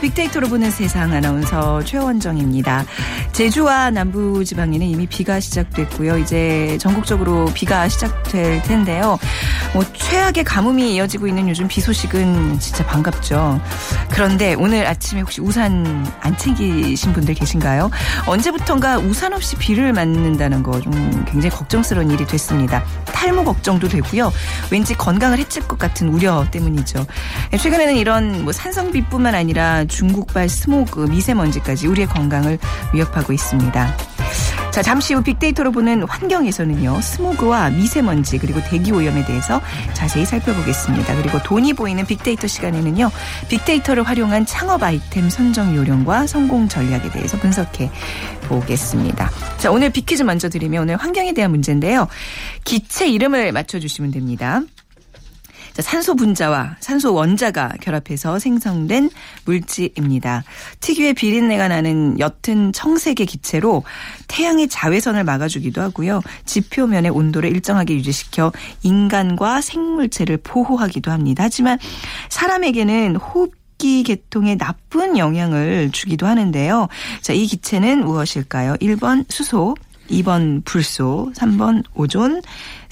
빅데이터로 보는 세상 아나운서 최원정입니다. 제주와 남부지방에는 이미 비가 시작됐고요. 이제 전국적으로 비가 시작될 텐데요. 뭐 최악의 가뭄이 이어지고 있는 요즘 비 소식은 진짜 반갑죠. 그런데 오늘 아침에 혹시 우산 안 챙기신 분들 계신가요? 언제부턴가 우산 없이 비를 맞는다는 거 좀 굉장히 걱정스러운 일이 됐습니다. 탈모 걱정도 되고요. 왠지 건강을 해칠 것 같은 우려 때문이죠. 최근에는 이런 뭐 산성비뿐만 아니라 중국발 스모그, 미세먼지까지 우리의 건강을 위협하고 있습니다. 자, 잠시 후 빅데이터로 보는 환경에서는요, 스모그와 미세먼지, 그리고 대기 오염에 대해서 자세히 살펴보겠습니다. 그리고 돈이 보이는 빅데이터 시간에는요, 빅데이터를 활용한 창업 아이템 선정 요령과 성공 전략에 대해서 분석해 보겠습니다. 자, 오늘 빅퀴즈 먼저 드리면 오늘 환경에 대한 문제인데요. 기체 이름을 맞춰주시면 됩니다. 자, 산소 분자와 산소 원자가 결합해서 생성된 물질입니다. 특유의 비린내가 나는 옅은 청색의 기체로 태양의 자외선을 막아주기도 하고요. 지표면의 온도를 일정하게 유지시켜 인간과 생물체를 보호하기도 합니다. 하지만 사람에게는 호흡 기 계통에 나쁜 영향을 주기도 하는데요. 자, 이 기체는 무엇일까요? 1번 수소, 2번 불소, 3번 오존,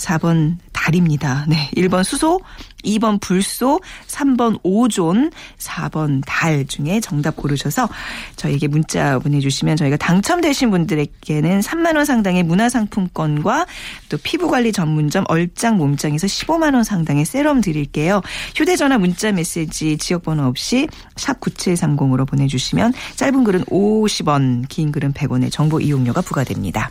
4번 달입니다. 네. 1번 수소, 2번 불소, 3번 오존, 4번 달 중에 정답 고르셔서 저에게 문자 보내주시면 저희가 당첨되신 분들에게는 3만원 상당의 문화상품권과 또 피부관리 전문점 얼짱 몸짱에서 15만원 상당의 세럼 드릴게요. 휴대전화 문자 메시지 지역번호 없이 샵 9730으로 보내주시면 짧은 글은 50원, 긴 글은 100원의 정보 이용료가 부과됩니다.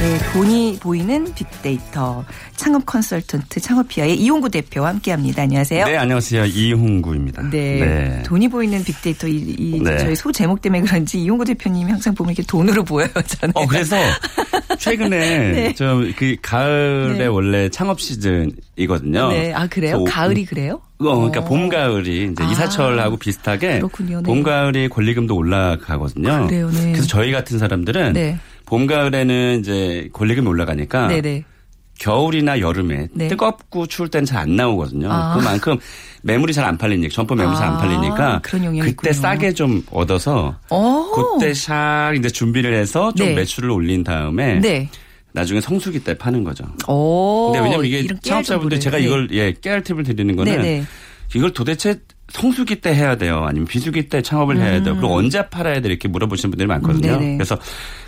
네, 돈이 보이는 빅데이터 창업 컨설턴트 창업피아의 이용구 대표와 함께합니다. 안녕하세요. 네, 안녕하세요. 이홍구입니다. 네, 네. 돈이 보이는 빅데이터 이, 이 네. 저희 소 제목 때문에 그런지 이용구 대표님이 항상 보면 이렇게 돈으로 보여요. 저는. 어, 그래서 최근에 네. 좀그 가을에 네. 원래 창업 시즌이거든요. 네, 아 그래요? 가을이 그래요? 어, 그러니까 어. 봄, 가을이 이제 아, 이사철하고 비슷하게 그렇군요. 네. 봄, 가을이 권리금도 올라가거든요. 그래요, 네. 그래서 저희 같은 사람들은 네. 봄, 가을에는 이제 권리금이 올라가니까 네네. 겨울이나 여름에 네. 뜨겁고 추울 때는 잘 안 나오거든요. 아. 그만큼 매물이 잘 안 팔리니까 점포 매물이 아. 잘안 팔리니까 그때 있군요. 싸게 좀 얻어서 오. 그때 샥 이제 준비를 해서 좀 네. 매출을 올린 다음에 네. 나중에 성수기 때 파는 거죠. 오. 근데 왜냐면 이게 창업자분들 제가 이걸 네. 예 깨알 팁을 드리는 거는 네, 네. 이걸 도대체 성수기 때 해야 돼요. 아니면 비수기 때 창업을 음. 해야 돼요. 그리고 언제 팔아야 돼 이렇게 물어보시는 분들이 많거든요. 네네. 그래서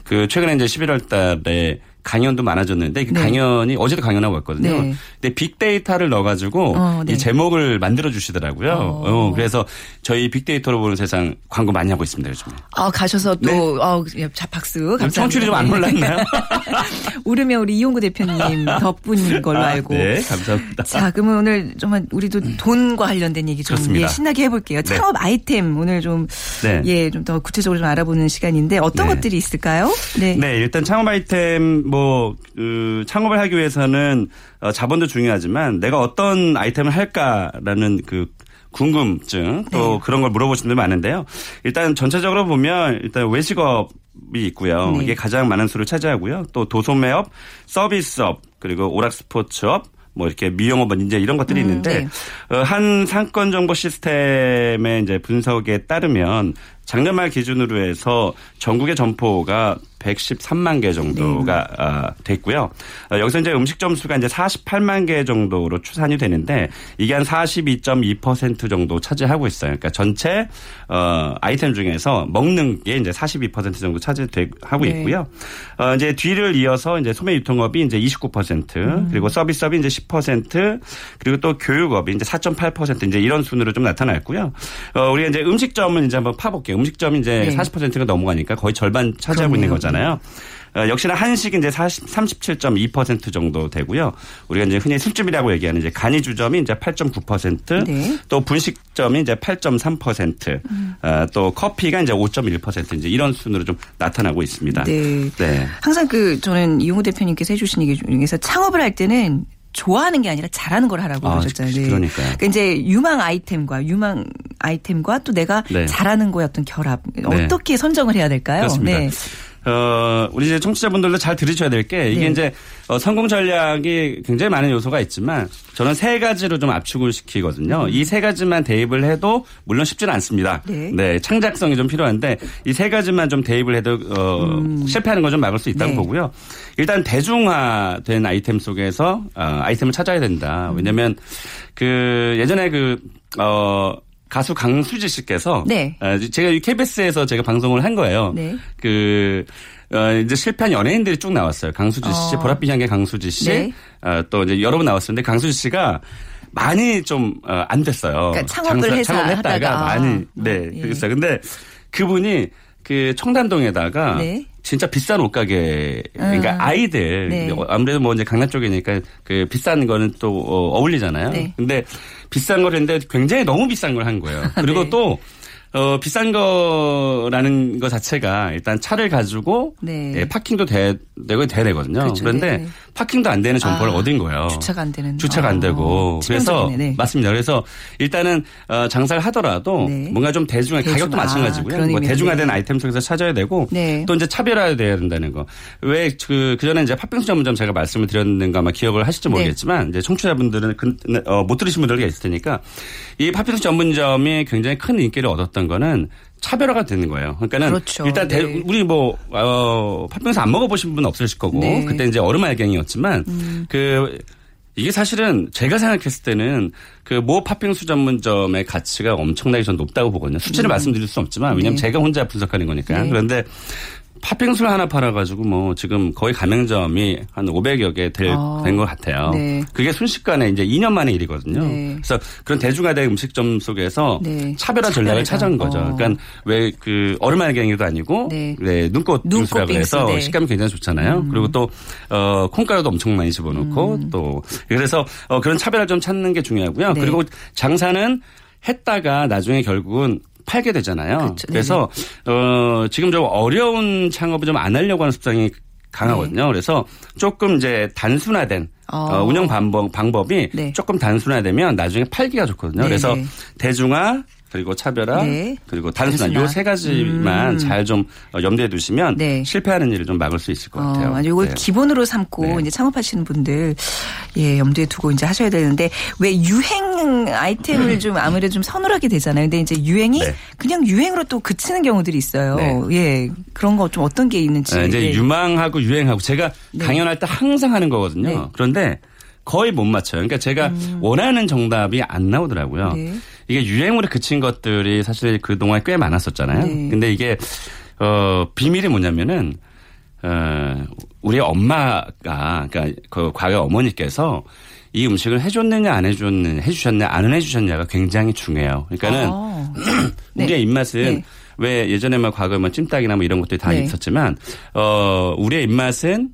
그 최근에 이제 11월 달에 강연도 많아졌는데 그 네. 강연이 어제도 강연하고 왔거든요. 네. 근데 빅데이터를 넣어가지고 어, 네. 이 제목을 만들어 주시더라고요. 어. 어. 그래서 저희 빅데이터로 보는 세상 광고 많이 하고 있습니다 요즘에. 아 가셔서 또 네. 어, 자 박수 감사합니다. 청출이 좀 안 올랐나요? 오르면 우리 이용구 대표님 덕분인 걸로 아, 알고. 네 감사합니다. 자 그러면 오늘 정말 우리도 돈과 관련된 얘기 좀 예, 신나게 해볼게요. 네. 창업 아이템 오늘 좀 예 좀 더 구체적으로 좀 알아보는 시간인데 어떤 네. 것들이 있을까요? 네. 네 일단 창업 아이템 뭐, 그, 창업을 하기 위해서는 어, 자본도 중요하지만 내가 어떤 아이템을 할까라는 그 궁금증 또 네. 그런 걸 물어보시는 분들 많은데요. 일단 전체적으로 보면 일단 외식업 이 있고요. 네. 이게 가장 많은 수를 차지하고요. 또 도소매업, 서비스업, 그리고 오락 스포츠업, 뭐 이렇게 미용업 이제 이런 것들이 음, 있는데 네. 어, 한 상권 정보 시스템의 이제 분석에 따르면 작년 말 기준으로 해서 전국의 점포가 113만 개 정도가 네. 어, 됐고요. 어, 여기서 이제 음식점 수가 이제 48만 개 정도로 추산이 되는데 이게 한 42.2% 정도 차지하고 있어요. 그러니까 전체 어 아이템 중에서 먹는 게 이제 42% 정도 차지하고 네. 있고요. 어 이제 뒤를 이어서 이제 소매 유통업이 이제 29% 음. 그리고 서비스업이 이제 10% 그리고 또 교육업이 이제 4.8% 이제 이런 순으로 좀 나타났고요. 어 우리가 이제 음식점은 이제 한번 파볼게요. 음식점이 이제 네. 40%가 넘어가니까 거의 절반 차지하고 그럼요. 있는 거잖 아요. 거잖아요. 어, 역시나 한식이 이제 37.2% 정도 되고요. 우리가 이제 흔히 술집이라고 얘기하는 이제 간이주점이 이제 8.9%, 네. 또 분식점이 이제 8.3%, 음. 어, 또 커피가 이제 5.1% 이제 이런 순으로 좀 나타나고 있습니다. 네. 네. 항상 그 저는 이용호 대표님께서 해주신 얘기 중에서 창업을 할 때는 좋아하는 게 아니라 잘하는 걸 하라고 아, 그러셨잖아요. 네. 그러니까 이제 유망 아이템과 유망 아이템과 또 내가 네. 잘하는 거의 어떤 결합 어떻게 선정을 해야 될까요? 그렇습니다. 네. 어, 우리 이제 청취자분들도 잘 들으셔야 될 게 이게 네. 이제 어, 성공 전략이 굉장히 많은 요소가 있지만 저는 세 가지로 좀 압축을 시키거든요. 이 세 가지만 대입을 해도 물론 쉽지는 않습니다. 음. 네. 창작성이 좀 필요한데 이 세 가지만 좀 대입을 해도 어, 실패하는 건 좀 막을 수 있다고 음. 네. 보고요. 일단 대중화된 아이템 속에서 어, 아이템을 찾아야 된다. 왜냐하면 그 예전에 그 어, 가수 강수지 씨께서 네. 어, 제가 KBS에서 제가 방송을 한 거예요. 네. 그 어, 이제 실패한 연예인들이 쭉 나왔어요. 강수지 씨, 어. 보랏빛 향기 강수지 씨, 네. 어, 또 이제 여러 분 나왔었는데 강수지 씨가 많이 좀안 됐어요. 그러니까 창업을 해서 창업을 했다가 하다가. 많이 네 예. 그랬어요. 근데 그분이 그 청담동에다가 네. 진짜 비싼 옷가게 그러니까 음. 아이들 네. 아무래도 뭐 이제 강남 쪽이니까 그 비싼 거는 또 어, 어울리잖아요. 네. 근데 비싼 걸 했는데 굉장히 너무 비싼 걸 한 거예요. 그리고 네. 또 어, 비싼 거라는 것 자체가 일단 차를 가지고 네. 예, 파킹도 돼, 되고 돼야 되거든요. 그렇죠. 그런데 네. 파킹도 안 되는 점포를 아, 얻은 거예요. 주차가 안 되는. 주차가 안 어, 되고. 그래서 치명적이네. 네. 맞습니다. 그래서 일단은 어, 장사를 하더라도 네. 뭔가 좀 대중화 대중화. 가격도 마찬가지고요. 그런 뭐. 대중화된 네. 아이템 속에서 찾아야 되고 네. 또 이제 차별화돼야 된다는 거. 왜그 그전에 이제 팥빙수 전문점 제가 말씀을 드렸는가 아마 기억을 하실지 네. 모르겠지만 이제 청취자분들은 그, 어, 못 들으신 분들이 있을 테니까 이 팥빙수 전문점이 굉장히 큰 인기를 얻었던 거는 차별화가 되는 거예요. 그러니까는 그렇죠. 일단 대- 네. 우리 뭐 어, 팥빙수 안 먹어보신 분 없으실 거고 네. 음. 그때 이제 얼음 알갱이였지만 그 이게 사실은 제가 생각했을 때는 그 모 팥빙수 전문점의 가치가 엄청나게 전 높다고 보거든요. 수치를 말씀드릴 수 없지만 왜냐하면 네. 제가 혼자 분석하는 거니까. 네. 그런데 팥빙수를 하나 팔아가지고 뭐 지금 거의 가맹점이 한 500여 개될 아, 된것 같아요. 네. 그게 순식간에 이제 2년 만의 일이거든요. 네. 그래서 그런 대중화된 음식점 속에서 네. 차별화 전략을 차별화. 찾아온 거죠. 어. 그러니까 왜 그 얼음알갱이도 아니고 네. 네, 눈꽃 눈꽃 빙수라 그래서 빙수, 네. 식감이 굉장히 좋잖아요. 그리고 또 어, 콩가루도 엄청 많이 집어넣고 음. 또 그래서 어, 그런 차별화 좀 찾는 게 중요하고요. 네. 그리고 장사는 했다가 나중에 결국은 팔게 되잖아요. 그렇죠. 그래서 어, 지금 좀 어려운 창업을 좀 안 하려고 하는 습성이 강하거든요. 그래서 조금 이제 단순화된 어. 어, 운영 방법, 방법이 네. 조금 단순화되면 나중에 팔기가 좋거든요. 네, 그래서 네. 대중화 그리고 차별화 네. 그리고 단순화. 요 세 가지만 음. 잘좀 염두에 두시면 네. 실패하는 일을 좀 막을 수 있을 것 같아요. 어, 아주 이걸 네. 기본으로 삼고 네. 이제 창업하시는 분들 예 염두에 두고 이제 하셔야 되는데 왜 유행 아이템을 좀 아무래도 좀 선호하게 되잖아요. 근데 이제 유행이 네. 그냥 유행으로 또 그치는 경우들이 있어요. 네. 예 그런 거 좀 어떤 게 있는지 네, 이제 예. 유망하고 유행하고 제가 네. 강연할 때 항상 하는 거거든요. 네. 그런데 거의 못 맞춰요. 그러니까 제가 원하는 정답이 안 나오더라고요. 음. 네. 이게 유행으로 그친 것들이 사실 그 동안 꽤 많았었잖아요. 네. 근데 이게 어 비밀이 뭐냐면은 어 우리 엄마가 그러니까 그 과거 어머니께서 이 음식을 해줬느냐 안 해줬느냐 해주셨냐 안 해주셨냐가 굉장히 중요해요. 그러니까는 아. 네. 우리의 입맛은 네. 왜 예전에 뭐 과거에 뭐 찜닭이나 뭐 이런 것들이 다 네. 있었지만 어 우리의 입맛은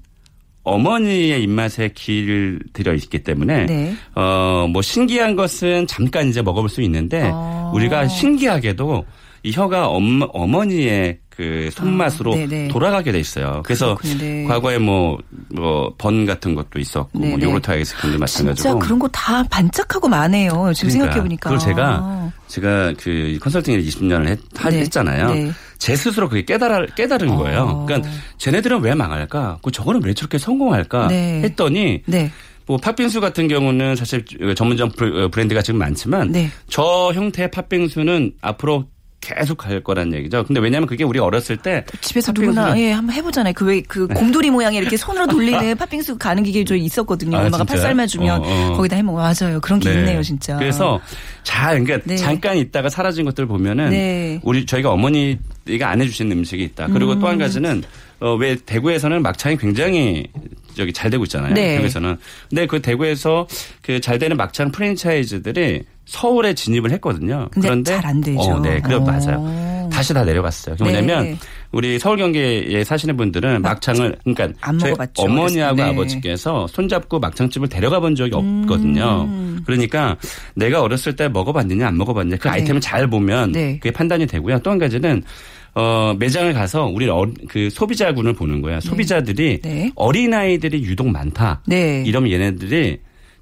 어머니의 입맛에 길 들여 있기 때문에 네. 어뭐 신기한 것은 잠깐 이제 먹어볼 수 있는데 아. 우리가 신기하게도 이 혀가 엄, 어머니의 그 손맛으로 아. 돌아가게 돼 있어요. 그래서. 네. 과거에 뭐 뭐 번 같은 것도 있었고 뭐 네네. 요구르트 아이스크림도 마찬가지고 진짜 그런 거 다 반짝하고 마네요. 지금 그러니까. 생각해 보니까. 그걸 제가 제가 그 컨설팅을 20년을 했, 하- 네. 했잖아요. 네. 제 스스로 그게 깨달아, 깨달은 어. 거예요. 그러니까 쟤네들은 왜 망할까? 그 저거는 왜 저렇게 성공할까? 네. 했더니 네. 뭐 팥빙수 같은 경우는 사실 전문점 브레- 브랜드가 지금 많지만 네. 저 형태의 팥빙수는 앞으로 계속 갈 거란 얘기죠. 근데 왜냐하면 그게 우리 어렸을 때 집에서 누구나 예 한번 해보잖아요. 그 왜 그 곰돌이 모양의 이렇게 손으로 돌리는 팥빙수 가는 기계 저 있었거든요. 아, 엄마가 진짜요? 팔 삶아 주면 어, 어. 거기다 해먹어 맞아요. 그런 게 네. 있네요, 진짜. 그래서 잘 그러니까 네. 잠깐 있다가 사라진 것들 보면은 네. 우리 저희가 어머니가 안 해주신 음식이 있다. 그리고 음. 또한 가지는 어, 왜 대구에서는 막창이 굉장히 저기 잘 되고 있잖아요. 네. 대구에서는. 근데 그 대구에서 그 잘 되는 막창 프랜차이즈들이 서울에 진입을 했거든요. 그런데 잘 안 되죠. 어, 네, 그래 어. 맞아요. 다시 다 내려갔어요. 그게 뭐냐면 네. 우리 서울 경기에 사시는 분들은 막창을 그러니까 안 저희 먹어봤죠. 어머니하고. 네. 아버지께서 손잡고 막창집을 데려가 본 적이 없거든요. 음. 그러니까 내가 어렸을 때 먹어봤느냐 안 먹어봤느냐 그 네. 아이템을 잘 보면 네. 그게 판단이 되고요. 또 한 가지는 어, 매장을 가서 우리 어, 그 소비자군을 보는 거야. 소비자들이 네. 어린 아이들이 유독 많다. 네. 이러면 얘네들이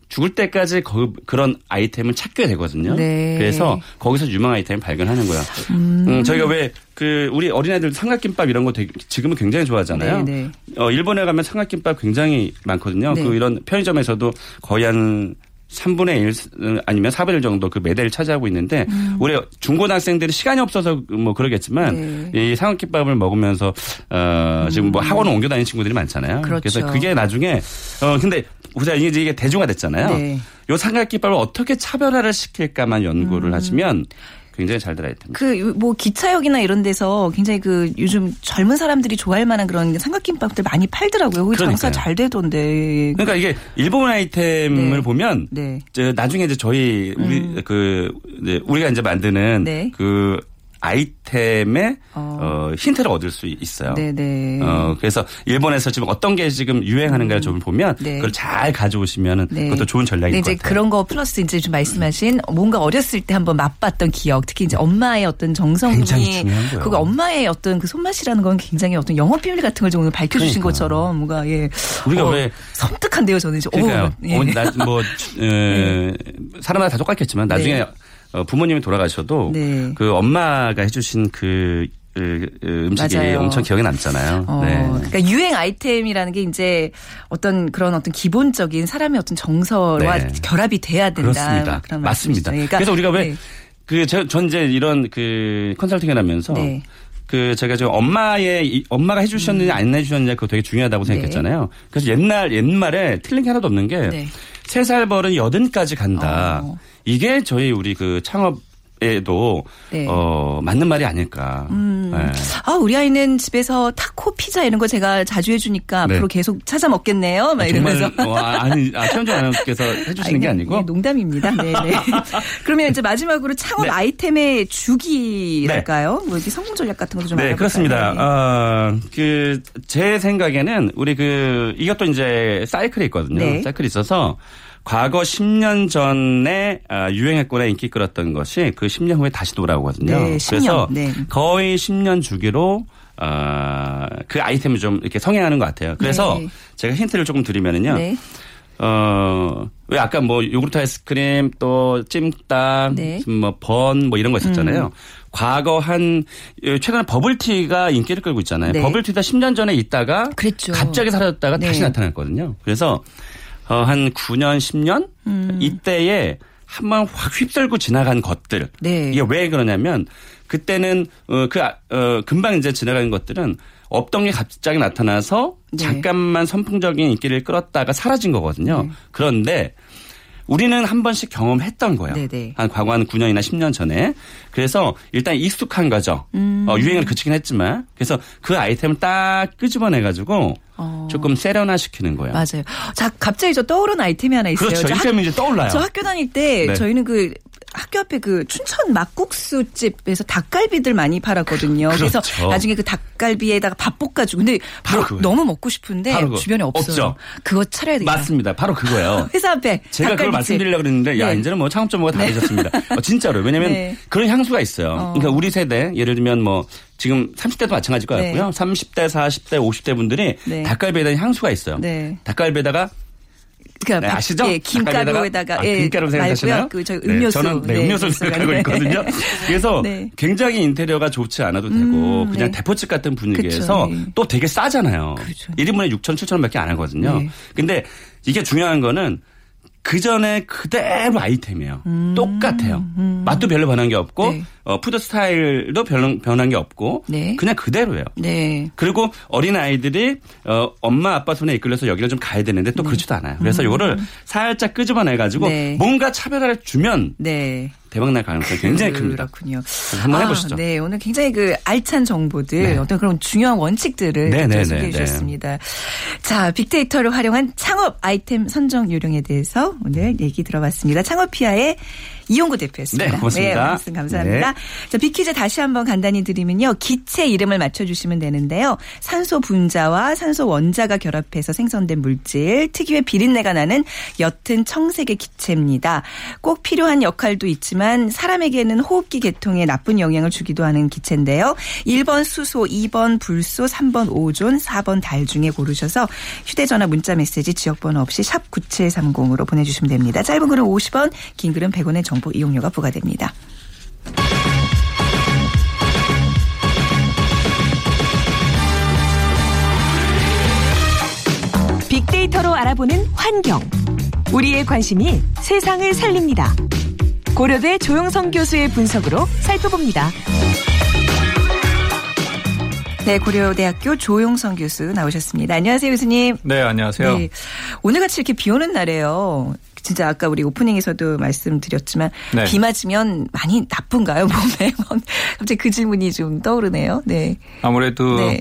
죽을 때까지 거, 그런 아이템을 찾게 되거든요. 네. 그래서 거기서 유명 아이템을 발견하는 거야. 음. 저희가 왜 그 우리 어린애들 삼각김밥 이런 거 되게 지금은 굉장히 좋아하잖아요. 네, 네. 어, 일본에 가면 삼각김밥 굉장히 많거든요. 네. 그 이런 편의점에서도 거의 한 3분의 1 아니면 4분의 1 정도 그 매대를 차지하고 있는데 우리 중고등학생들이 시간이 없어서 뭐 그러겠지만 음. 네. 음. 이 삼각김밥을 먹으면서 어 지금 뭐 학원을 옮겨 다니는 친구들이 많잖아요. 그렇죠. 래서 그게 나중에 어 근데 우리가 이제 이게 대중화 됐잖아요. 네. 요 삼각김밥을 어떻게 차별화를 시킬까만 연구를 음. 하시면 굉장히 잘될 아이템. 그뭐 기차역이나 이런 데서 굉장히 그 요즘 젊은 사람들이 좋아할 만한 그런 삼각김밥들 많이 팔더라고요. 거기 장사. 잘 되던데. 그러니까 이게 일본 아이템을 네. 보면 네. 저 나중에 이제 저희 우리 그 이제 우리가 이제 만드는 네. 그 아이템의 어. 어. 힌트를 얻을 수 있어요. 네네. 어 그래서 일본에서 지금 어떤 게 지금 유행하는가를 좀 보면 네. 그걸 잘 가져오시면은 네. 그것도 좋은 전략일 네, 것 같아요. 그런 거 플러스 이제 좀 말씀하신 뭔가 어렸을 때 한번 맛봤던 기억, 특히 이제 엄마의 어떤 정성이. 그거 엄마의 어떤 그 손맛이라는 건 굉장히 어떤 영업 비밀 같은 걸 좀 오늘 밝혀주신 그러니까. 것처럼 뭔가 예 우리가 어, 왜- 섬뜩한데요, 저는 이제 그러니까요. 오, 예. 어, 나, 뭐, 에, 사람마다 다 똑같겠지만 나중에 네. 어, 부모님이 돌아가셔도 네. 그 엄마가 해주신 그, 그, 그 음식이 맞아요. 엄청 기억에 남잖아요. 어, 네. 그러니까 유행 아이템이라는 게 이제 어떤 그런 어떤 기본적인 사람의 어떤 정서와 네. 결합이 돼야 된다. 그렇습니다. 맞습니다. 그러니까 그래서 우리가 왜 네. 그, 저, 전 이제 이런 그 컨설팅을 하면서 네. 그 제가 지금 엄마의 이- 엄마가 해주셨느냐 안 해주셨느냐 그거 되게 중요하다고 생각했잖아요. 그래서 옛날 옛말에 틀린 게 하나도 없는 게 네. 세살 벌은 여든까지 간다. 어. 이게 저희 우리 그 창업 에도 네. 어 맞는 말이 아닐까. 네. 아, 우리 아이는 집에서 타코, 피자 이런 거 제가 자주 해주니까 네. 앞으로 계속 찾아 먹겠네요. 막 정말 이러면서. 어, 아, 아니 아, 최현정 아나운서께서 해주시는 게 아니, 아니고 예, 농담입니다. 네, 네. 그러면 이제 마지막으로 창업 네. 아이템의 주기랄까요? 뭐 이렇게 성공 전략 같은 것도 좀 네? 그렇습니다. 네. 어, 그, 제 생각에는 우리 그, 이것도 이제 사이클이 있거든요. 네. 사이클이 있어서 과거 10년 전에 아, 유행했거나 인기 끌었던 것이 그 10년 후에 다시 돌아오거든요. 네, 10년. 그래서 네. 거의 10년 주기로 어, 그 아이템을 좀 이렇게 성행하는 것 같아요. 그래서 네. 제가 힌트를 조금 드리면은요. 네. 어, 왜 아까 뭐 요구르트 아이스크림 또 찜닭, 네. 뭐번 뭐 이런 거 있었잖아요. 과거 한 예, 최근에 버블티가 인기를 끌고 있잖아요. 네. 버블티가 10년 전에 있다가 그랬죠. 갑자기 사라졌다가 네. 다시 나타났거든요. 그래서 어, 한 9년, 10년 음. 이때에 한 번 확 휩쓸고 지나간 것들. 네. 이게 왜 그러냐면 그때는 어, 그 아- 어, 금방 이제 지나가는 것들은 없던 게 갑자기 나타나서 네. 잠깐만 선풍적인 인기를 끌었다가 사라진 거거든요. 그런데 우리는 한 번씩 경험했던 거예요. 네네. 한 과거 한 9년이나 10년 전에. 그래서 일단 익숙한 거죠. 음. 어, 유행을 그치긴 했지만. 그래서 그 아이템을 딱 끄집어내가지고 어. 조금 세련화시키는 거예요. 맞아요. 자, 갑자기 저 떠오른 아이템이 하나 있어요. 그렇죠. 저이 학- 때문에 이제 떠올라요. 저 학교 다닐 때 네. 저희는 그 학교 앞에 그 춘천 막국수 집에서 닭갈비들 많이 팔았거든요. 래서 그렇죠. 나중에 그 닭갈비에다가 밥 볶아주고 근데 바로 뭐. 너무 먹고 싶은데. 주변에 없어요. 없죠. 그거 차려야 되겠다. 맞습니다. 바로 그거예요. 회사 앞에 제가 그걸 닭갈비집. 말씀드리려고 그랬는데 야 네. 이제는 뭐 창업점모가 다 되셨습니다. 어, 진짜로 왜냐하면 네. 그런 향수가 있어요. 어. 그러니까 우리 세대 예를 들면 뭐 지금 30대도 마찬가지일 것 네. 같고요. 30대, 40대, 50대 분들이 네. 닭갈비에 대한 향수가 있어요. 네. 닭갈비에다가 그러니까 네, 밥- 아시죠? 예, 김가루에다가 아, 예, 김가루 생각하시나요? 그 저희 네, 음료수. 저는 네, 네, 음료수가. 생각하고 네. 있거든요. 그래서 네. 굉장히 인테리어가 좋지 않아도 되고 음, 그냥 네. 대포집 같은 분위기에서 그쵸, 네. 또 되게 싸잖아요. 그렇죠. 1인분에 6천, 7천 원밖에 안 하거든요. 네. 근데 이게 중요한 거는 그 전에 그대로 아이템이에요. 똑같아요. 맛도 별로 변한 게 없고 음. 네. 어, food 스타일도 별로 변한 게 없고 네. 그냥 그대로예요. 네. 그리고 어린 아이들이 어, 엄마 아빠 손에 이끌려서 여기를 좀 가야 되는데 또 그렇지도 않아요. 그래서 이거를 살짝 끄집어내 가지고 음. 네. 뭔가 차별화를 주면 네. 대박 날 가능성이 굉장히 큽니다. 그렇군요. 한번 해보시죠. 아, 네, 오늘 굉장히 그 알찬 정보들, 네. 어떤 그런 중요한 원칙들을 네, 좀 네, 소개해 네, 네. 주셨습니다. 자, 빅데이터를 활용한 창업 아이템 선정 요령에 대해서 오늘 얘기 들어봤습니다. 창업피아의 이용구 대표였습니다. 네, 고맙습니다. 네, 말씀 감사합니다. 네. 자, 비키즈 다시 한번 간단히 드리면요. 기체 이름을 맞춰주시면 되는데요. 산소 분자와 산소 원자가 결합해서 생성된 물질, 특유의 비린내가 나는 옅은 청색의 기체입니다. 꼭 필요한 역할도 있지만 사람에게는 호흡기 계통에 나쁜 영향을 주기도 하는 기체인데요. 1번 수소, 2번 불소, 3번 오존, 4번 달 중에 고르셔서 휴대전화 문자 메시지 지역번호 없이 샵 9730으로 보내주시면 됩니다. 짧은 글은 50원, 긴 글은 100원의 정보 이용료가 부과됩니다. 빅데이터로 알아보는 환경. 우리의 관심이 세상을 살립니다. 고려대 조영성 교수의 분석으로 살펴봅니다. 네, 고려대학교 조용성 교수 나오셨습니다. 안녕하세요, 교수님. 네, 안녕하세요. 네. 오늘같이 이렇게 비 오는 날에요. 진짜 아까 우리 오프닝에서도 말씀드렸지만 네. 비 맞으면 많이 나쁜가요, 몸에? 갑자기 그 질문이 좀 떠오르네요. 네. 아무래도 네.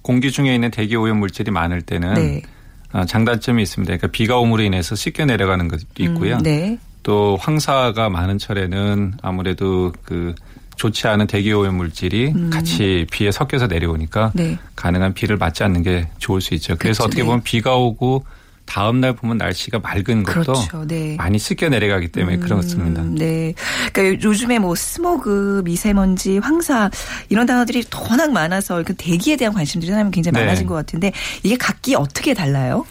공기 중에 있는 대기 오염 물질이 많을 때는 네. 아, 장단점이 있습니다. 그러니까 비가 오므로 인해서 씻겨 내려가는 것도 있고요. 음, 네. 또 황사가 많은 철에는 아무래도 그 좋지 않은 대기 오염 물질이 같이 비에 섞여서 내려오니까 음. 네. 가능한 비를 맞지 않는 게 좋을 수 있죠. 그래서 그렇죠. 어떻게 네. 보면 비가 오고 다음 날 보면 날씨가 맑은 것도 그렇죠. 네. 많이 씻겨 내려가기 때문에 그렇습니다. 음, 네. 그러니까 요즘에 뭐 스모그, 미세먼지, 황사 이런 단어들이 워낙 많아서 그 대기에 대한 관심들이 사람이 굉장히 네. 많아진 것 같은데 이게 각기 어떻게 달라요?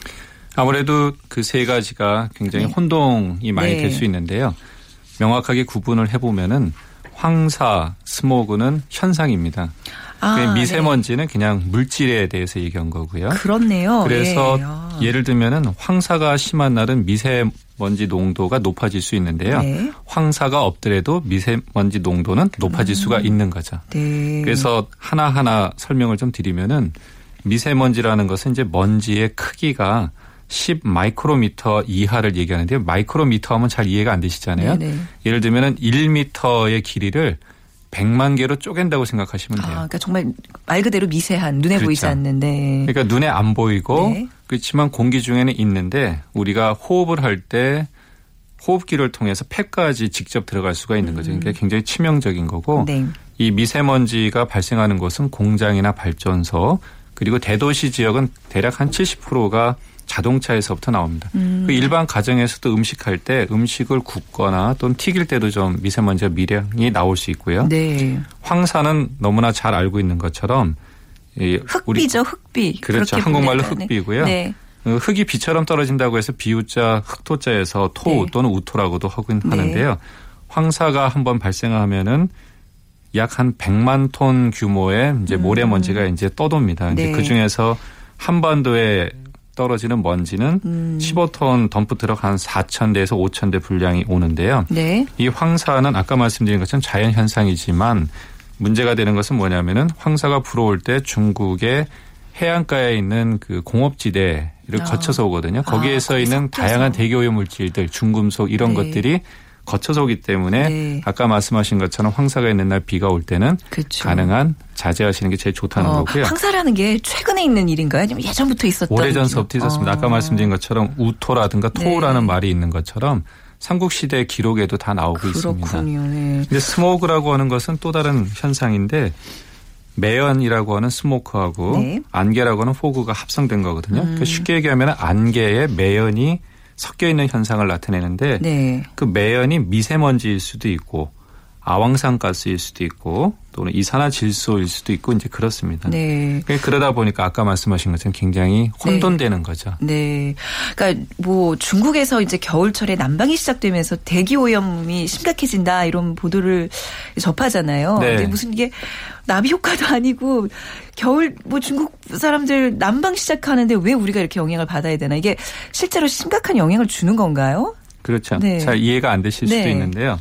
아무래도 그 세 가지가 굉장히 네. 혼동이 많이 네. 될수 있는데요. 명확하게 구분을 해보면은 황사, 스모그는 현상입니다. 아, 그 미세먼지는 그냥 물질에 대해서 얘기한 거고요. 네. 그렇네요. 그래서 예. 아. 예를 들면은 황사가 심한 날은 미세먼지 농도가 높아질 수 있는데요. 네. 황사가 없더라도 미세먼지 농도는 높아질 수가 있는 거죠. 네. 그래서 하나하나 설명을 좀 드리면은 미세먼지라는 것은 이제 먼지의 크기가 10 마이크로미터 이하를 얘기하는데요. 마이크로미터 하면 잘 이해가 안 되시잖아요. 네네. 예를 들면은 1미터의 길이를 100만 개로 쪼갠다고 생각하시면 아, 돼요. 그러니까 정말 말 그대로 미세한 눈에 그렇죠. 보이지 않는데. 그러니까 눈에 안 보이고 네. 그렇지만 공기 중에는 있는데 우리가 호흡을 할 때 호흡기를 통해서 폐까지 직접 들어갈 수가 있는 거죠. 그러니까 굉장히 치명적인 거고 음. 네. 이 미세먼지가 발생하는 곳은 공장이나 발전소 그리고 대도시 지역은 대략 한 70%가 자동차에서부터 나옵니다. 음. 그 일반 가정에서도 음식할 때 음식을 굽거나 또는 튀길 때도 좀 미세먼지가 미량이 나올 수 있고요. 네. 황사는 너무나 잘 알고 있는 것처럼 흑비죠, 흑비. 그렇죠. 한국말로. 흑비고요. 네. 어, 흙이 비처럼 떨어진다고 해서 비우자 흑토자에서 토 네. 또는 우토라고도 하긴 네. 하는데요. 황사가 한번 발생하면은 약 한 100만 톤 규모의 이제 모래먼지가 이제 떠돕니다. 이제 음. 네. 그 중에서 한반도에 떨어지는 먼지는 음. 15톤 덤프 트럭 한 4천 대에서 5천 대 분량이 오는데요. 네. 이 황사는 아까 말씀드린 것처럼 자연 현상이지만 문제가 되는 것은 뭐냐면은 황사가 불어올 때 중국의 해안가에 있는 그 공업지대를 아. 거쳐서 오거든요. 거기에서 거기 있는 섞여서. 다양한 대기오염 물질들, 중금속 이런 네. 것들이 거쳐서 오기 때문에 네. 아까 말씀하신 것처럼 황사가 있는 날 비가 올 때는 그렇죠. 가능한 자제하시는 게 제일 좋다는 어, 거고요. 황사라는 게 최근에 있는 일인가요? 아니면 예전부터 있었던? 오래전서부터 있었습니다. 아까 어. 말씀드린 것처럼 우토라든가 토우라는 네. 말이 있는 것처럼 삼국시대 기록에도 다 나오고 있습니다. 그렇군요. 네. 근데 스모그라고 하는 것은 또 다른 현상인데 매연이라고 하는 smoke하고 네. 안개라고 하는 fog가 합성된 거거든요. 음. 그러니까 쉽게 얘기하면 안개에 매연이 섞여 있는 현상을 나타내는데 네. 그 매연이 미세먼지일 수도 있고 아황산 가스일 수도 있고 또는 이산화질소일 수도 있고 이제 그렇습니다. 네. 그러니까 그러다 보니까 아까 말씀하신 것처럼 굉장히 혼돈되는 거죠. 네. 그러니까 뭐 중국에서 이제 겨울철에 난방이 시작되면서 대기 오염이 심각해진다 이런 보도를 접하잖아요. 네. 근데 무슨 이게 나비 효과도 아니고 겨울 뭐 중국 사람들 난방 시작하는데 왜 우리가 이렇게 영향을 받아야 되나? 이게 실제로 심각한 영향을 주는 건가요? 그렇죠. 네. 잘 이해가 안 되실 수도 네. 있는데요.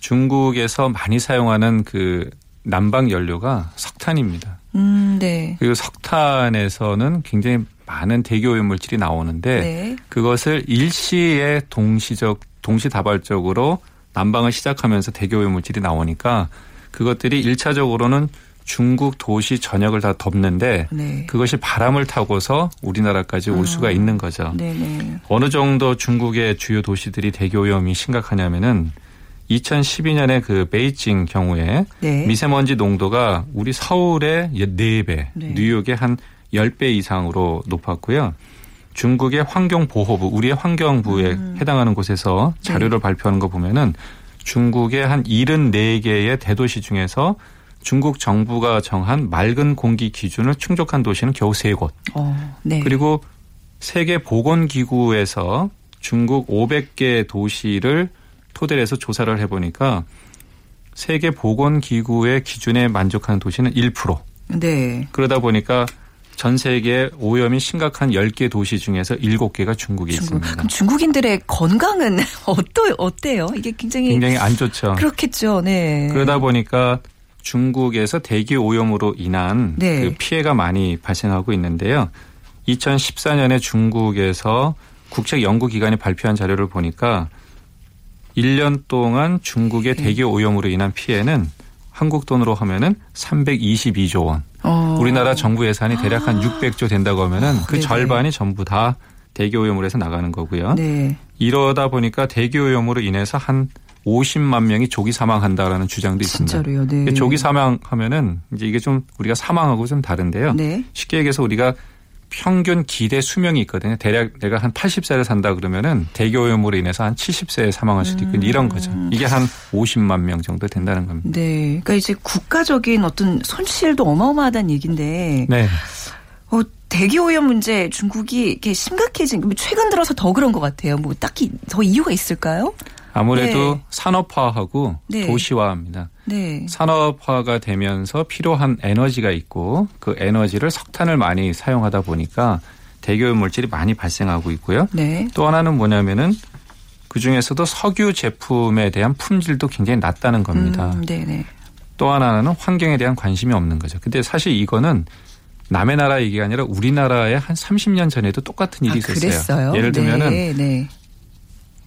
중국에서 많이 사용하는 그 난방 연료가 석탄입니다. 음, 네. 그리고 석탄에서는 굉장히 많은 대기 오염 물질이 나오는데 네. 그것을 일시에 동시적 동시다발적으로 난방을 시작하면서 대기 오염 물질이 나오니까 그것들이 일차적으로는 중국 도시 전역을 다 덮는데 네. 그것이 바람을 타고서 우리나라까지 올 수가 있는 거죠. 네, 네. 어느 정도 중국의 주요 도시들이 대기 오염이 심각하냐면은 2012년에 그 베이징 경우에 네. 미세먼지 농도가 우리 서울의 4배, 네. 뉴욕의 한 10배 이상으로 높았고요. 중국의 환경보호부, 우리의 환경부에 음. 해당하는 곳에서 네. 자료를 발표하는 거 보면은 중국의 한 74개의 대도시 중에서 중국 정부가 정한 맑은 공기 기준을 충족한 도시는 겨우 3곳. 어, 네. 그리고 세계 보건기구에서 중국 500개 도시를 토대로 해서 조사를 해보니까 세계 보건 기구의 기준에 만족하는 도시는 1%. 네. 그러다 보니까 전 세계 오염이 심각한 10개 도시 중에서 7개가 중국에 중국. 있습니다. 그럼 중국인들의 건강은 어떠 어때요? 이게 굉장히 굉장히 안 좋죠. 그렇겠죠. 네. 그러다 보니까 중국에서 대기 오염으로 인한 네. 그 피해가 많이 발생하고 있는데요. 2014년에 중국에서 국책 연구 기관이 발표한 자료를 보니까 1년 동안 중국의 네. 대기 오염으로 인한 피해는 한국 돈으로 하면은 322조 원. 어. 우리나라 정부 예산이 대략 한 600조 된다고 하면은 그 네네. 절반이 전부 다 대기 오염으로 해서 나가는 거고요. 네. 이러다 보니까 대기 오염으로 인해서 한 50만 명이 조기 사망한다라는 주장도 있습니다. 진짜로요. 네. 조기 사망하면은 이제 이게 좀 우리가 사망하고 좀 다른데요. 네. 쉽게 얘기해서 우리가 평균 기대 수명이 있거든요. 대략 내가 한 80세를 산다 그러면은 대기오염으로 인해서 한 70세에 사망할 수도 있고 이런 거죠. 이게 한 50만 명 정도 된다는 겁니다. 네. 그러니까 이제 국가적인 어떤 손실도 어마어마하다는 얘기인데 네. 어, 대기 오염 문제 중국이 이렇게 심각해진 뭐 최근 들어서 더 그런 것 같아요. 뭐 딱히 더 이유가 있을까요? 아무래도 네. 산업화하고 네. 도시화입니다. 네. 산업화가 되면서 필요한 에너지가 있고 그 에너지를 석탄을 많이 사용하다 보니까 대기오염 물질이 많이 발생하고 있고요. 네. 또 하나는 뭐냐면은 그 중에서도 석유 제품에 대한 품질도 굉장히 낮다는 겁니다. 음, 네네. 또 하나는 환경에 대한 관심이 없는 거죠. 근데 사실 이거는 남의 나라 얘기가 아니라 우리나라에 한 30년 전에도 똑같은 일이 아, 있었어요. 예를 들면은 네, 네.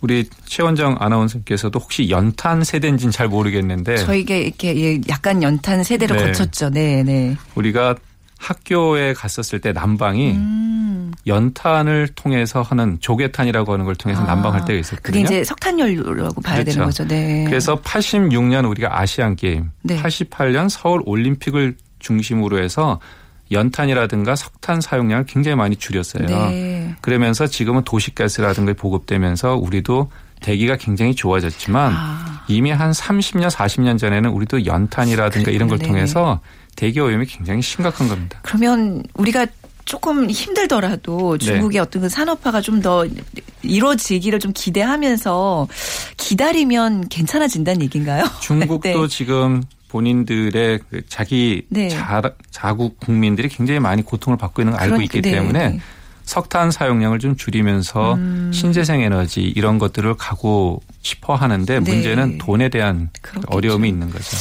우리 최원정 아나운서께서도 혹시 연탄 세대인지는 잘 모르겠는데 저희가 이렇게 예, 약간 연탄 세대를 네. 거쳤죠. 네, 네. 우리가 학교에 갔었을 때 난방이 음. 연탄을 통해서 하는 조개탄이라고 하는 걸 통해서 아, 난방할 때가 그게 있었거든요. 이제 석탄연료라고 봐야 되는 그렇죠. 거죠. 네. 그래서 86년 우리가 아시안 게임, 네. 88년 서울 올림픽을 중심으로 해서 연탄이라든가 석탄 사용량을 굉장히 많이 줄였어요. 네. 그러면서 지금은 도시가스라든가 보급되면서 우리도 대기가 굉장히 좋아졌지만 아. 이미 한 30년, 40년 전에는 우리도 연탄이라든가 이런 걸 네. 통해서 대기 오염이 굉장히 심각한 겁니다. 그러면 우리가 조금 힘들더라도 네. 중국의 어떤 그 산업화가 좀 더 이루어지기를 좀 기대하면서 기다리면 괜찮아진다는 얘기인가요? 중국도 네. 지금 본인들의 그 자기 네. 자, 자국 국민들이 굉장히 많이 고통을 받고 있는 걸 알고 그러니까, 있기 네, 때문에 네. 석탄 사용량을 좀 줄이면서 음. 신재생 에너지 이런 것들을 가고 싶어 하는데 네. 문제는 돈에 대한 그렇겠죠. 어려움이 있는 거죠.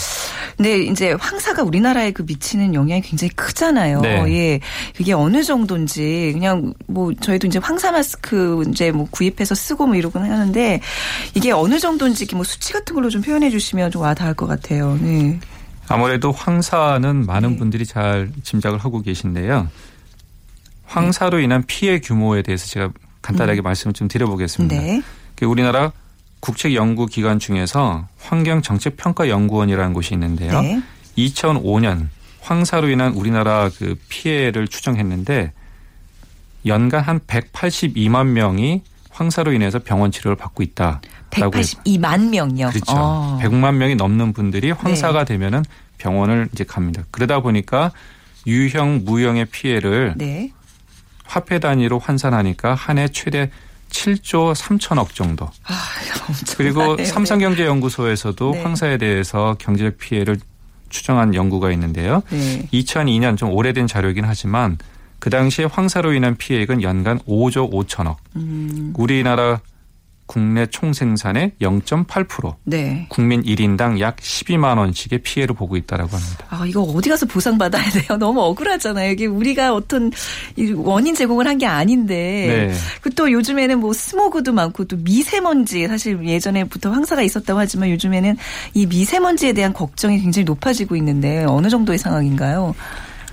근데 이제 황사가 우리나라에 그 미치는 영향이 굉장히 크잖아요. 네. 예. 그게 어느 정도인지 그냥 뭐 저희도 이제 황사 마스크 이제 뭐 구입해서 쓰고 뭐 이러곤 하는데 이게 어느 정도인지 뭐 수치 같은 걸로 좀 표현해 주시면 좀 와닿을 것 같아요. 네. 아무래도 황사는 많은 네. 분들이 잘 짐작을 하고 계신데요. 황사로 인한 피해 규모에 대해서 제가 간단하게 말씀을 좀 드려보겠습니다. 음. 네. 그 우리나라 국책 연구 기관 중에서 환경 정책 평가 연구원이라는 곳이 있는데요. 네. 2005년 황사로 인한 우리나라 그 피해를 추정했는데 연간 한 182만 명이 황사로 인해서 병원 치료를 받고 있다. 182만 명요. 그렇죠. 어. 100만 명이 넘는 분들이 황사가 되면은 병원을 이제 갑니다. 그러다 보니까 유형, 무형의 피해를 네. 화폐 단위로 환산하니까 한 해 최대 7조 3천억 정도. 아, 엄청 그리고 많네요. 삼성경제연구소에서도 네. 황사에 대해서 경제적 피해를 추정한 연구가 있는데요. 네. 2002년 좀 오래된 자료이긴 하지만 그 당시에 황사로 인한 피해액은 연간 5조 5천억. 음, 우리나라 국내 총생산의 0.8%. 네. 국민 1인당 약 12만 원씩의 피해를 보고 있다라고 합니다. 아, 이거 어디 가서 보상받아야 돼요? 너무 억울하잖아요. 이게 우리가 어떤 이 원인 제공을 한 게 아닌데. 네. 그또 요즘에는 뭐 스모그도 많고 또 미세먼지 사실 예전에부터 황사가 있었다고 하지만 요즘에는 이 미세먼지에 대한 걱정이 굉장히 높아지고 있는데 어느 정도의 상황인가요?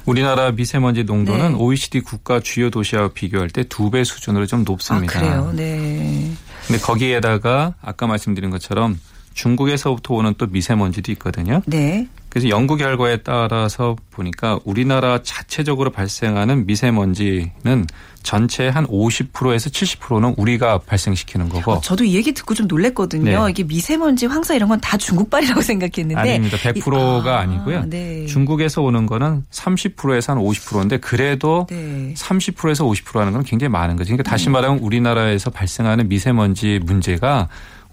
우리나라 미세먼지 농도는 네. OECD 국가 주요 도시와 비교할 때 두 배 수준으로 좀 높습니다. 아, 그래요. 네. 근데 거기에다가 아까 말씀드린 것처럼 중국에서부터 오는 또 미세먼지도 있거든요. 네. 그래서 연구 결과에 따라서 보니까 우리나라 자체적으로 발생하는 미세먼지는 전체의 한 50%에서 70%는 우리가 발생시키는 거고 어, 저도 이 얘기 듣고 좀 놀랬거든요. 네. 이게 미세먼지, 황사 이런 건 다 중국발이라고 생각했는데 아닙니다. 100%가 이- 아, 아니고요. 네. 중국에서 오는 거는 30%에서 한 50%인데 그래도 네. 30%에서 50% 하는 건 굉장히 많은 거죠. 그러니까 다시 말하면 우리나라에서 발생하는 미세먼지 문제가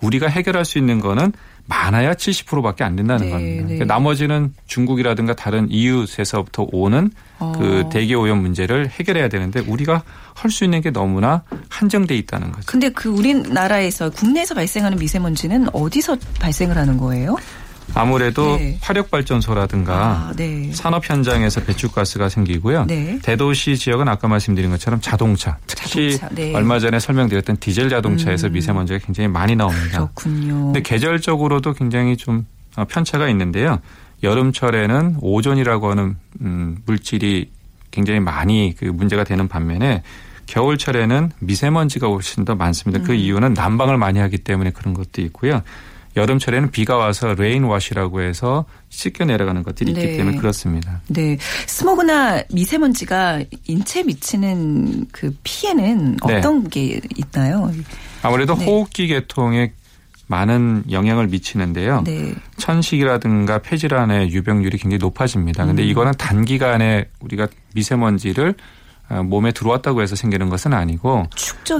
우리가 해결할 수 있는 거는 많아야 70%밖에 안 된다는 네, 겁니다. 네. 그러니까 나머지는 중국이라든가 다른 이웃에서부터 오는 그 어. 대기 오염 문제를 해결해야 되는데 우리가 할 수 있는 게 너무나 한정돼 있다는 거죠. 근데 그 우리나라에서 국내에서 발생하는 미세먼지는 어디서 발생을 하는 거예요? 아무래도 네. 화력 발전소라든가 아, 네. 산업 현장에서 배출가스가 생기고요. 네. 대도시 지역은 아까 말씀드린 것처럼 자동차, 특히 자동차, 네. 얼마 전에 설명드렸던 디젤 자동차에서 음. 미세먼지가 굉장히 많이 나옵니다. 그렇군요. 근데 계절적으로도 굉장히 좀 어, 편차가 있는데요. 여름철에는 오존이라고 하는 음, 물질이 굉장히 많이 그 문제가 되는 반면에 겨울철에는 미세먼지가 훨씬 더 많습니다. 음. 그 이유는 난방을 많이 하기 때문에 그런 것도 있고요. 여름철에는 비가 와서 rain wash라고 해서 씻겨 내려가는 것들이 있기 네. 때문에 그렇습니다. 네. 스모그나 미세먼지가 인체에 미치는 그 피해는 네. 어떤 게 있나요? 아무래도 네. 호흡기 계통에 많은 영향을 미치는데요. 네. 천식이라든가 폐질환의 유병률이 굉장히 높아집니다. 근데 음. 이거는 단기간에 우리가 미세먼지를 어, 몸에 들어왔다고 해서 생기는 것은 아니고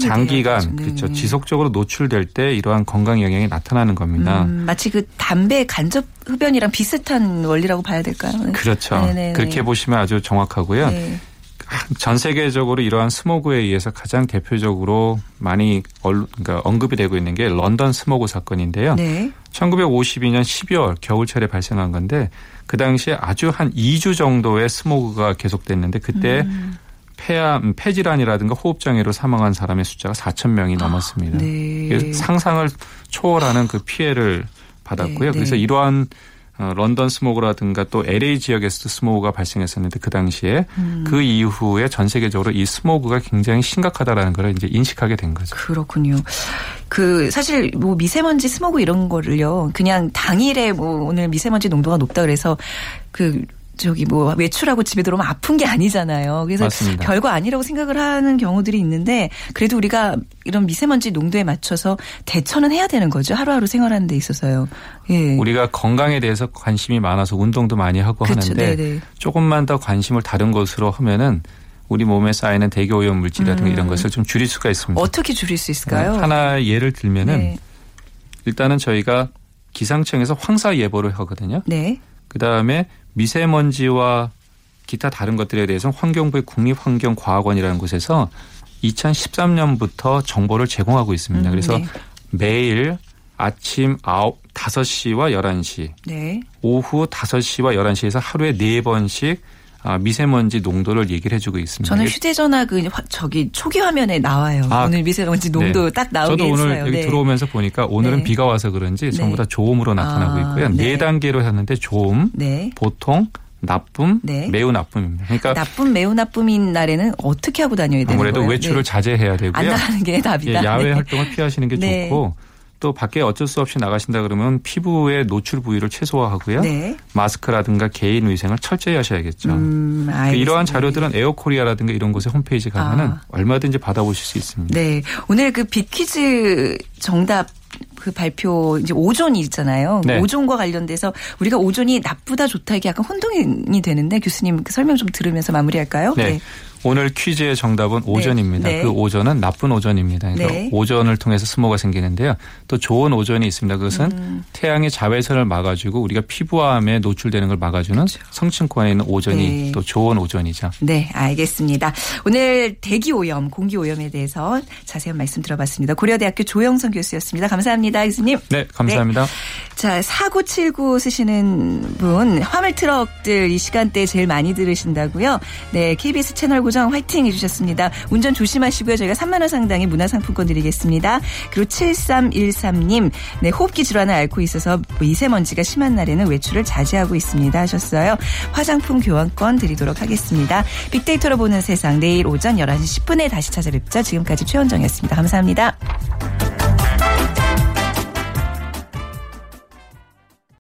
장기간. 네. 그렇죠 지속적으로 노출될 때 이러한 건강 영향이 나타나는 겁니다. 음, 마치 그 담배 간접 흡연이랑 비슷한 원리라고 봐야 될까요? 그렇죠. 네네네. 그렇게 보시면 아주 정확하고요. 네. 전 세계적으로 이러한 스모그에 의해서 가장 대표적으로 많이 언, 그러니까 언급이 되고 있는 게 런던 스모그 사건인데요. 네. 1952년 12월 겨울철에 발생한 건데 그 당시에 아주 한 2주 정도의 스모그가 계속됐는데 그때 음. 폐암, 폐질환이라든가 호흡장애로 사망한 사람의 숫자가 4천 명이 넘었습니다. 네. 그래서 상상을 초월하는 그 피해를 받았고요. 네, 네. 그래서 이러한 어, 런던 스모그라든가 또 LA 지역에서도 스모그가 발생했었는데 그 당시에 음. 그 이후에 전 세계적으로 이 스모그가 굉장히 심각하다라는 걸 이제 인식하게 된 거죠. 그렇군요. 그 사실 뭐 미세먼지 스모그 이런 거를요. 그냥 당일에 뭐 오늘 미세먼지 농도가 높다 그래서 그 저기 뭐 외출하고 집에 들어오면 아픈 게 아니잖아요. 그래서 맞습니다. 별거 아니라고 생각을 하는 경우들이 있는데 그래도 우리가 이런 미세먼지 농도에 맞춰서 대처는 해야 되는 거죠. 하루하루 생활하는 데 있어서요. 예. 우리가 건강에 대해서 관심이 많아서 운동도 많이 하고 그렇죠. 하는데 네네. 조금만 더 관심을 다른 것으로 하면은 우리 몸에 쌓이는 대기 오염 물질이라든가 이런 것을 좀 줄일 수가 있습니다. 음. 어떻게 줄일 수 있을까요? 하나 예를 들면은 네. 일단은 저희가 기상청에서 황사 예보를 하거든요. 네. 그 다음에 미세먼지와 기타 다른 것들에 대해서는 환경부의 국립환경과학원이라는 곳에서 2013년부터 정보를 제공하고 있습니다. 음, 그래서 네. 매일 아침 9, 5시와 11시, 네. 오후 5시와 11시에서 하루에 4번씩 아, 미세먼지 농도를 얘기를 해주고 있습니다. 저는 휴대전화 그 화- 저기 초기 화면에 나와요. 아, 오늘 미세먼지 농도 네. 딱 나오게 저도 오늘 했어요. 여기 네. 들어오면서 보니까 오늘은 네. 비가 와서 그런지 전부 네. 다 좋음으로 나타나고 아, 있고요. 네. 네 단계로 했는데 좋음, 네. 보통, 나쁨, 네. 매우 나쁨입니다. 그러니까 나쁨 매우 나쁨인 날에는 어떻게 하고 다녀야 되는 아무래도 거예요? 외출을 네. 자제해야 되고요. 안 나가는 게 예, 답이다. 야외 네. 활동을 피하시는 게 네. 좋고 또 밖에 어쩔 수 없이 나가신다 그러면 피부의 노출 부위를 최소화하고요. 네. 마스크라든가 개인 위생을 철저히 하셔야겠죠. 음, 그. 이러한 자료들은 에어코리아라든가 이런 곳에 홈페이지 가면은 아. 얼마든지 받아보실 수 있습니다. 네. 오늘 그 big 퀴즈 정답 그 발표 이제 오존이 있잖아요. 네. 오존과 관련돼서 우리가 오존이 나쁘다 좋다 이게 약간 혼동이 되는데 교수님 그 설명 좀 들으면서 마무리할까요? 네. 오늘 퀴즈의 정답은 오존입니다. 네. 그 오존은 나쁜 오존입니다. 그러니까 네. 오존을 통해서 스모그가 생기는데요. 또 좋은 오존이 있습니다. 그것은 음. 태양의 자외선을 막아주고 우리가 피부암에 노출되는 걸 막아주는 성층권에 있는 오존이 그렇죠. 네. 또 좋은 오존이죠. 네, 알겠습니다. 오늘 대기 오염, 공기 오염에 대해서 자세한 말씀 들어봤습니다. 고려대학교 조영선 교수였습니다. 감사합니다, 교수님. 네, 감사합니다. 자, 4979 쓰시는 분, 화물 트럭들 이 시간대에 제일 많이 들으신다고요? 네, KBS 채널 고정 화이팅 해주셨습니다. 운전 조심하시고요. 저희가 3만원 상당의 문화상품권 드리겠습니다. 그리고 7313님, 네, 호흡기 질환을 앓고 있어서 미세먼지가 심한 날에는 외출을 자제하고 있습니다. 하셨어요. 화장품 교환권 드리도록 하겠습니다. 빅데이터로 보는 세상, 내일 오전 11시 10분에 다시 찾아뵙죠. 지금까지 최원정이었습니다. 감사합니다.